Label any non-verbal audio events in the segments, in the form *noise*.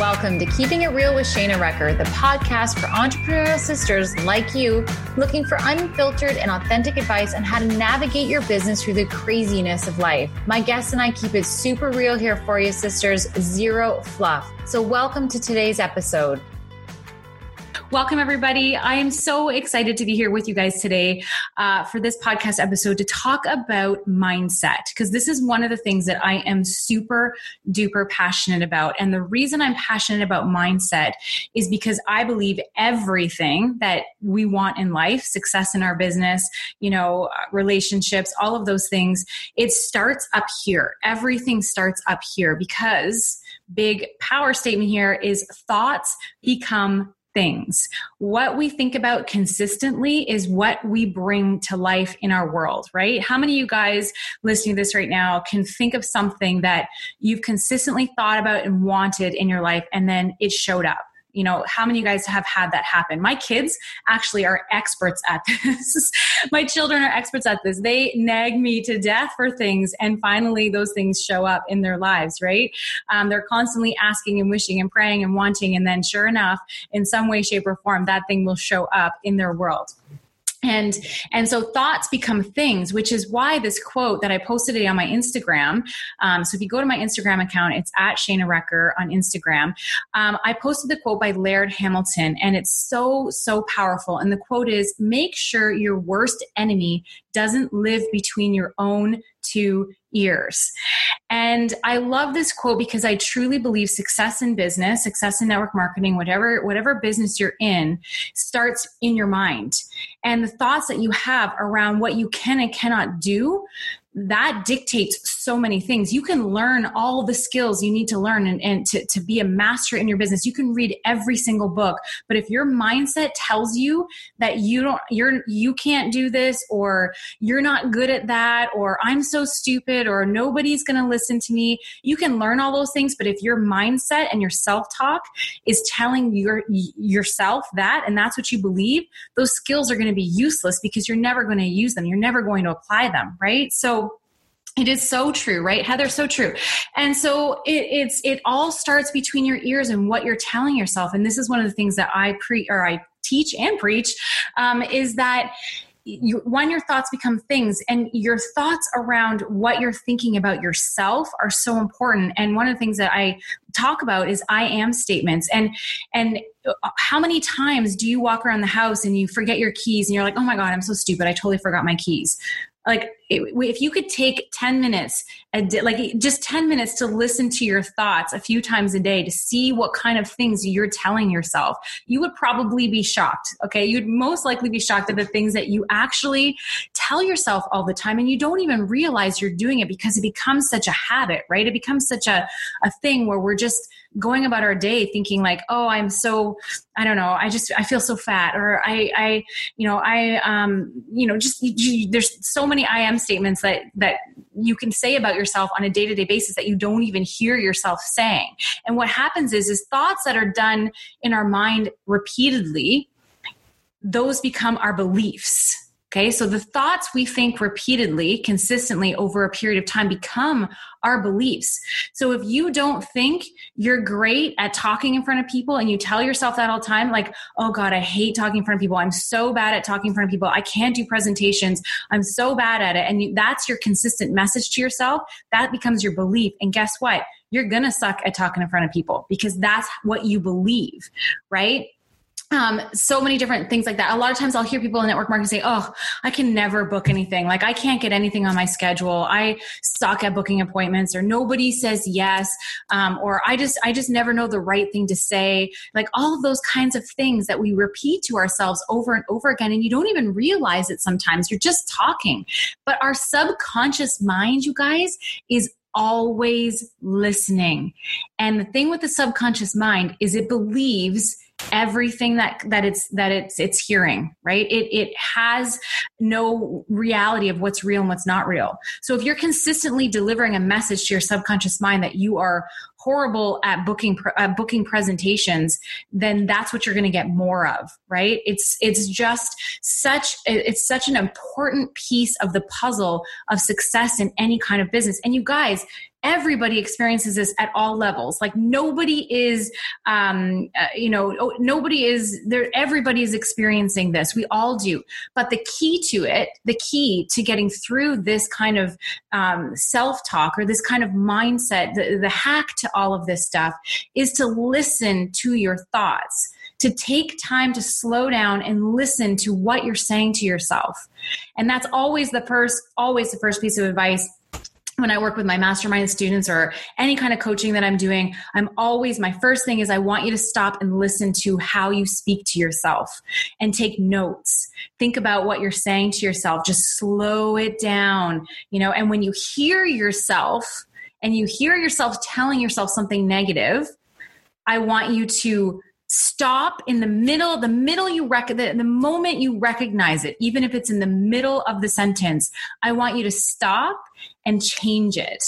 Welcome to Keeping It Real with Shana Recker, the podcast for entrepreneurial sisters like you looking for unfiltered and authentic advice on how to navigate your business through the craziness of life. My guests and I keep it super real here for you, sisters, zero fluff. So, welcome to today's episode. Welcome, everybody. I am so excited to be here with you guys today uh, for this podcast episode to talk about mindset, because this is one of the things that I am super duper passionate about. And the reason I'm passionate about mindset is because I believe everything that we want in life, success in our business, you know, relationships, all of those things, it starts up here. Everything starts up here because big power statement here is thoughts become things. What we think about consistently is what we bring to life in our world, right? How many of you guys listening to this right now can think of something that you've consistently thought about and wanted in your life and then it showed up? You know how many of you guys have had that happen? My kids actually are experts at *laughs* this. My children are experts at this. They nag me to death for things and finally those things show up in their lives right? Um, they're constantly asking and wishing and praying and wanting and then sure enough in some way shape or form that thing will show up in their world and and so thoughts become things which is why this quote that i posted today on my instagram um, so if you go to my instagram account it's at shana recker on instagram um, i posted the quote by laird hamilton and it's so so powerful and the quote is make sure your worst enemy doesn't live between your own two ears. And I love this quote because I truly believe success in business, success in network marketing, whatever whatever business you're in starts in your mind. And the thoughts that you have around what you can and cannot do that dictates so many things. You can learn all the skills you need to learn and, and to, to be a master in your business. You can read every single book. But if your mindset tells you that you don't, you're, you can't do this or you're not good at that or I'm so stupid or nobody's to listen to me, you can learn all those things. But if your mindset and your self talk is telling your, yourself that and that's what you believe, those skills are going to be useless because you're never going to use them. You're never going to apply them. Right. So, it is so true, right? Heather, so true. And so it, it's it all starts between your ears and what you're telling yourself. And this is one of the things that I pre or I teach and preach um, is that you, one your thoughts become things and your thoughts around what you're thinking about yourself are so important and one of the things that i talk about is i am statements and and how many times do you walk around the house and you forget your keys and you're like oh my god i'm so stupid i totally forgot my keys like if you could take 10 minutes like just 10 minutes to listen to your thoughts a few times a day to see what kind of things you're telling yourself you would probably be shocked okay? You'd most likely be shocked at the things that you actually tell yourself all the time and you don't even realize you're doing it because it becomes such a habit right? It becomes such a, a thing where we're just going about our day thinking like oh i'm so i don't know i just i feel so fat or i i you know i um you know just you, there's so many i am statements that that you can say about yourself on a day-to-day basis that you don't even hear yourself saying. And what happens is is thoughts that are done in our mind repeatedly those become our beliefs Okay, so the thoughts we think repeatedly, consistently over a period of time become our beliefs. So if you don't think you're great at talking in front of people and you tell yourself that all the time, like, oh God, I hate talking in front of people. I'm so bad at talking in front of people. I can't do presentations. I'm so bad at it. And you, that's your consistent message to yourself. That becomes your belief. And guess what? You're going to suck at talking in front of people because that's what you believe, right? Um, so many different things like that. A lot of times I'll hear people in network marketing say, Oh, I can never book anything. Like I can't get anything on my schedule. I suck at booking appointments or nobody says yes. Um, or I just, I just never know the right thing to say. Like all of those kinds of things that we repeat to ourselves over and over again. And you don't even realize it sometimes. You're just talking. But our subconscious mind, you guys, is always listening. And the thing with the subconscious mind is it believes everything that that it's that it's it's hearing right? It it has no reality of what's real and what's not real. So if you're consistently delivering a message to your subconscious mind that you are horrible at booking uh, booking presentations then that's what you're going to get more of right? It's it's just such it's such an important piece of the puzzle of success in any kind of business. And you guys everybody experiences this at all levels. Like nobody is um, uh, you know oh, nobody is there everybody is experiencing this. We all do. But the key to it the key to getting through this kind of um, self-talk or this kind of mindset the, the hack all of this stuff is to listen to your thoughts to take time to slow down and listen to what you're saying to yourself and that's always the first always the first piece of advice when I work with my mastermind students or any kind of coaching that I'm doing, I'm always, my first thing is I want you to stop and listen to how you speak to yourself and take notes. Think about what you're saying to yourself. Just slow it down, you know, and when you hear yourself and you hear yourself telling yourself something negative, I want you to stop in the middle the middle you rec the, the moment you recognize it even if it's in the middle of the sentence i want you to stop and change it.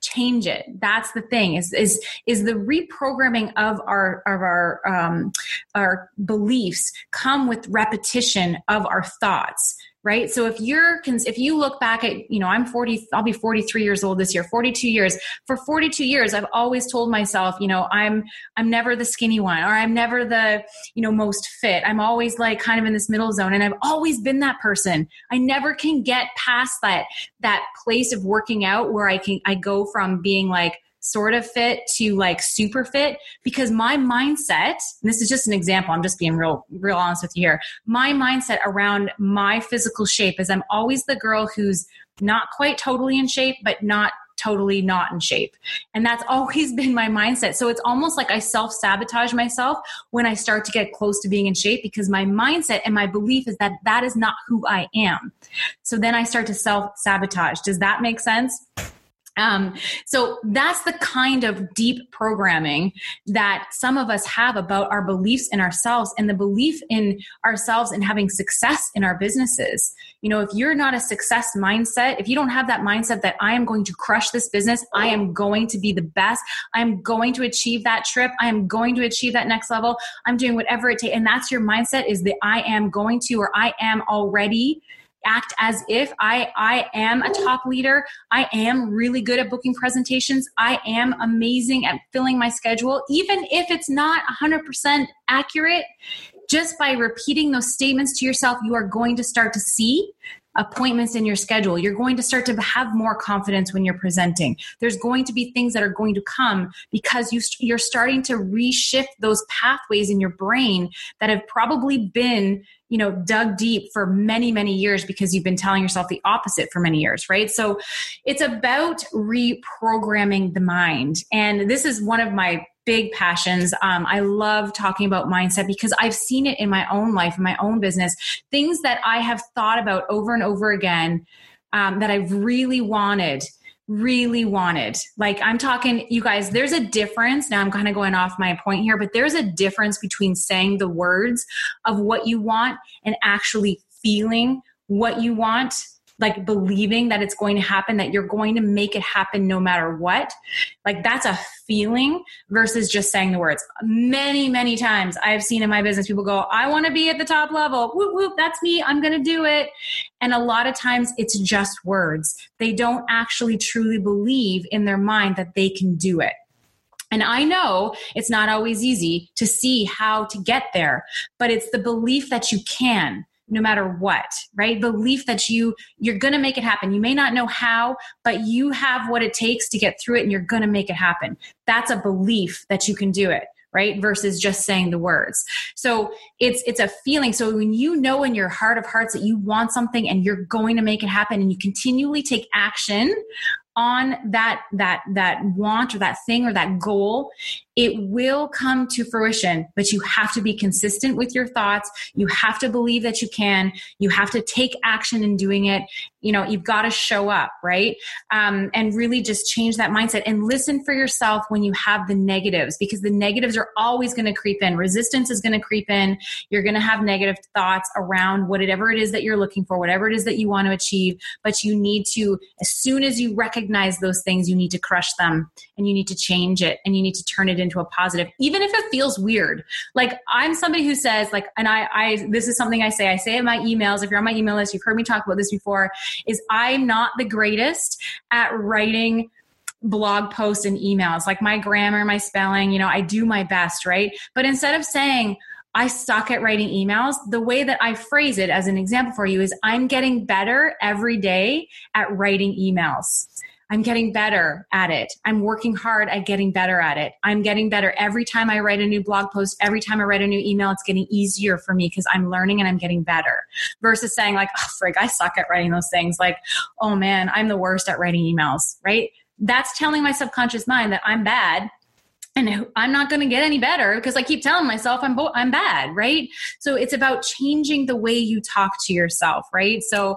Change it. That's the thing is is is the reprogramming of our of our um our beliefs come with repetition of our thoughts right? So if you're if you look back at you know i'm 40 i'll be 43 years old this year 42 years. For 42 years i've always told myself you know i'm i'm never the skinny one or i'm never the you know most fit. I'm always like kind of in this middle zone and i've always been that person. I never can get past that that place of working out where i can i go from being like sort of fit to like super fit because my mindset this is just an example i'm just being real real honest with you here my mindset around my physical shape is i'm always the girl who's not quite totally in shape but not totally not in shape. And that's *laughs* always been my mindset. So it's almost like I self sabotage myself when I start to get close to being in shape because my mindset and my belief is that that is not who I am. So then I start to self sabotage. Does that make sense? Um, so that's the kind of deep programming that some of us have about our beliefs in ourselves and the belief in ourselves and having success in our businesses. You know, if you're not a success mindset, if you don't have that mindset that I am going to crush this business, I am going to be the best, I'm going to achieve that trip, I am going to achieve that next level, I'm doing whatever it takes, and that's your mindset is the I am going to or I am already act as if I, I am a top leader. I am really good at booking presentations. I am amazing at filling my schedule, even if it's not 100% accurate. Just by repeating those statements to yourself, you are going to start to see appointments in your schedule. You're going to start to have more confidence when you're presenting. There's going to be things that are going to come because you you're starting to reshift those pathways in your brain that have probably been you know dug deep for many many years because you've been telling yourself the opposite for many years right? So it's about reprogramming the mind. And this is one of my big passions. Um, i love talking about mindset because i've seen it in my own life in my own business things that i have thought about over and over again um, that i've really wanted really wanted. Like I'm talking, you guys, there's a difference. Now I'm kind of going off my point here, but there's a difference between saying the words of what you want and actually feeling what you want like believing that it's going to happen, that you're going to make it happen no matter what. Like that's a feeling versus just saying the words. Many, many times I've seen in my business people go, I want to be at the top level. Whoop, whoop, that's me. I'm going to do it. And a lot of times it's just words. They don't actually truly believe in their mind that they can do it. And I know it's not always easy to see how to get there, but it's the belief that you can no matter what right? Belief that you you're going to make it happen. You may not know how but you have what it takes to get through it and you're going to make it happen. That's a belief that you can do it right? Versus just saying the words. So it's it's a feeling. So when you know in your heart of hearts that you want something and you're going to make it happen and you continually take action on that that that want or that thing or that goal it will come to fruition, but you have to be consistent with your thoughts. You have to believe that you can. You have to take action in doing it. You know, you've got to show up, right? Um, and really just change that mindset and listen for yourself when you have the negatives because the negatives are always going to creep in. Resistance is going to creep in. You're going to have negative thoughts around whatever it is that you're looking for, whatever it is that you want to achieve. But you need to, as soon as you recognize those things, you need to crush them and you need to change it and you need to turn it into a positive, even if it feels weird. Like I'm somebody who says, like, and I, I, this is something I say, I say in my emails. If you're on my email list, you've heard me talk about this before, is I'm not the greatest at writing blog posts and emails. Like my grammar, my spelling, you know, I do my best, right? But instead of saying, I suck at writing emails. The way that I phrase it as an example for you is I'm getting better every day at writing emails. I'm getting better at it. I'm working hard at getting better at it. I'm getting better every time I write a new blog post, every time I write a new email, it's getting easier for me because I'm learning and I'm getting better versus saying like, oh, frig, I suck at writing those things. Like, oh man, I'm the worst at writing emails, right? That's telling my subconscious mind that I'm bad and I'm not going to get any better because I keep telling myself I'm bo- I'm bad, right? So it's about changing the way you talk to yourself, right? So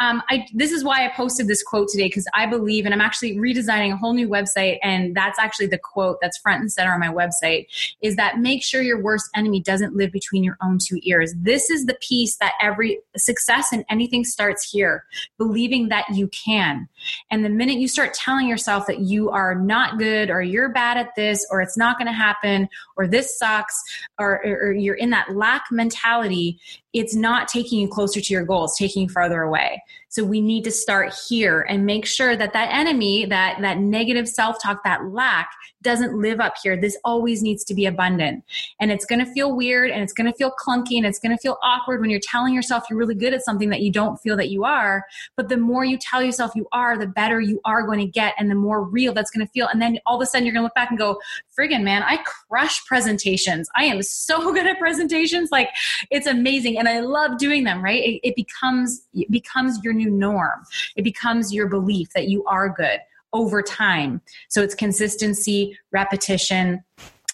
um, I this is why I posted this quote today because I believe, and I'm actually redesigning a whole new website, and that's actually the quote that's front and center on my website is that make sure your worst enemy doesn't live between your own two ears. This is the piece that every success in anything starts here, believing that you can, and the minute you start telling yourself that you are not good or you're bad at this or or it's not going to happen or this sucks or, or, you're in that lack mentality it's not taking you closer to your goals taking you farther away so we need to start here and make sure that that enemy that that negative self-talk that lack doesn't live up here. This always needs to be abundant. And it's going to feel weird and it's going to feel clunky and it's going to feel awkward when you're telling yourself you're really good at something that you don't feel that you are. But the more you tell yourself you are the better you are going to get and the more real that's going to feel. And then all of a sudden you're going to look back and go friggin man i crush presentations. I am so *laughs* good at presentations. Like it's amazing. And i love doing them right? It, it becomes it becomes your new norm it becomes your belief that you are good over time. So it's consistency, repetition,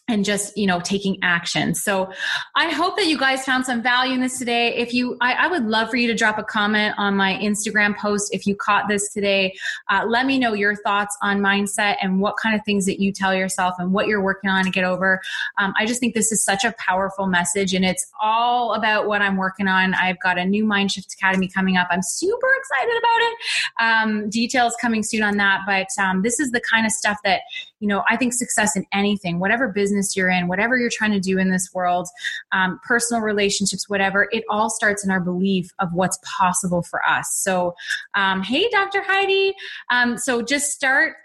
and just you know taking action. So i hope that you guys found some value in this today. If you i, I would love for you to drop a comment on my instagram post if you caught this today. Uh, let me know your thoughts on mindset and what kind of things that you tell yourself and what you're working on to get over. Um, i just think this is such a powerful message and it's all about what i'm working on. I've got a new mindshift academy coming up. I'm super excited about it. Um, details coming soon on that but um, this is the kind of stuff that you know i think success in anything whatever business you're in, whatever you're trying to do in this world, um, personal relationships, whatever, it all starts in our belief of what's possible for us. So, um, hey, Dr. Heidi. Um, so just start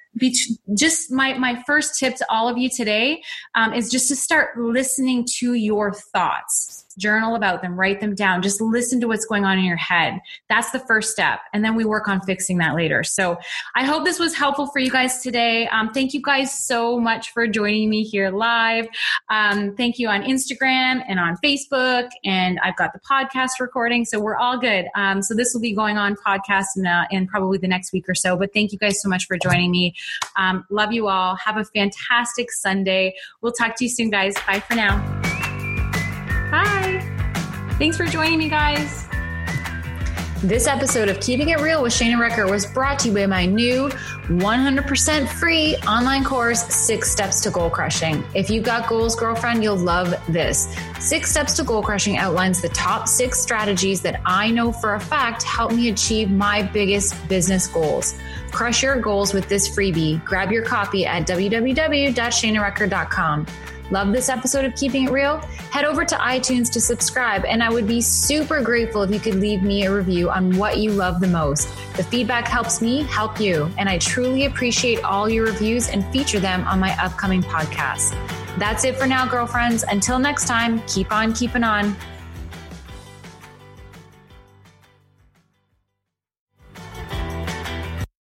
just my my first tip to all of you today um, is just to start listening to your thoughts journal about them, write them down, just listen to what's going on in your head. That's the first step. And then we work on fixing that later. So I hope this was helpful for you guys today. Um, thank you guys so much for joining me here live. Um, thank you on Instagram and on Facebook. And I've got the podcast recording. So we're all good. Um, so this will be going on podcast in, uh, in probably the next week or so. But thank you guys so much for joining me. Um, love you all. Have a fantastic Sunday. We'll talk to you soon, guys. Bye for now. Thanks for joining me, guys. This episode of Keeping It Real with Shana Recker was brought to you by my new 100% free online course, Six Steps to Goal Crushing. If you've got goals, girlfriend, you'll love this. Six Steps to Goal Crushing outlines the top six strategies that I know for a fact help me achieve my biggest business goals. Crush your goals with this freebie. Grab your copy at www.shanarecker.com. Love this episode of Keeping It Real? Head over to iTunes to subscribe, and I would be super grateful if you could leave me a review on what you love the most. The feedback helps me help you, and I truly appreciate all your reviews and feature them on my upcoming podcast. That's it for now, girlfriends. Until next time, keep on keeping on.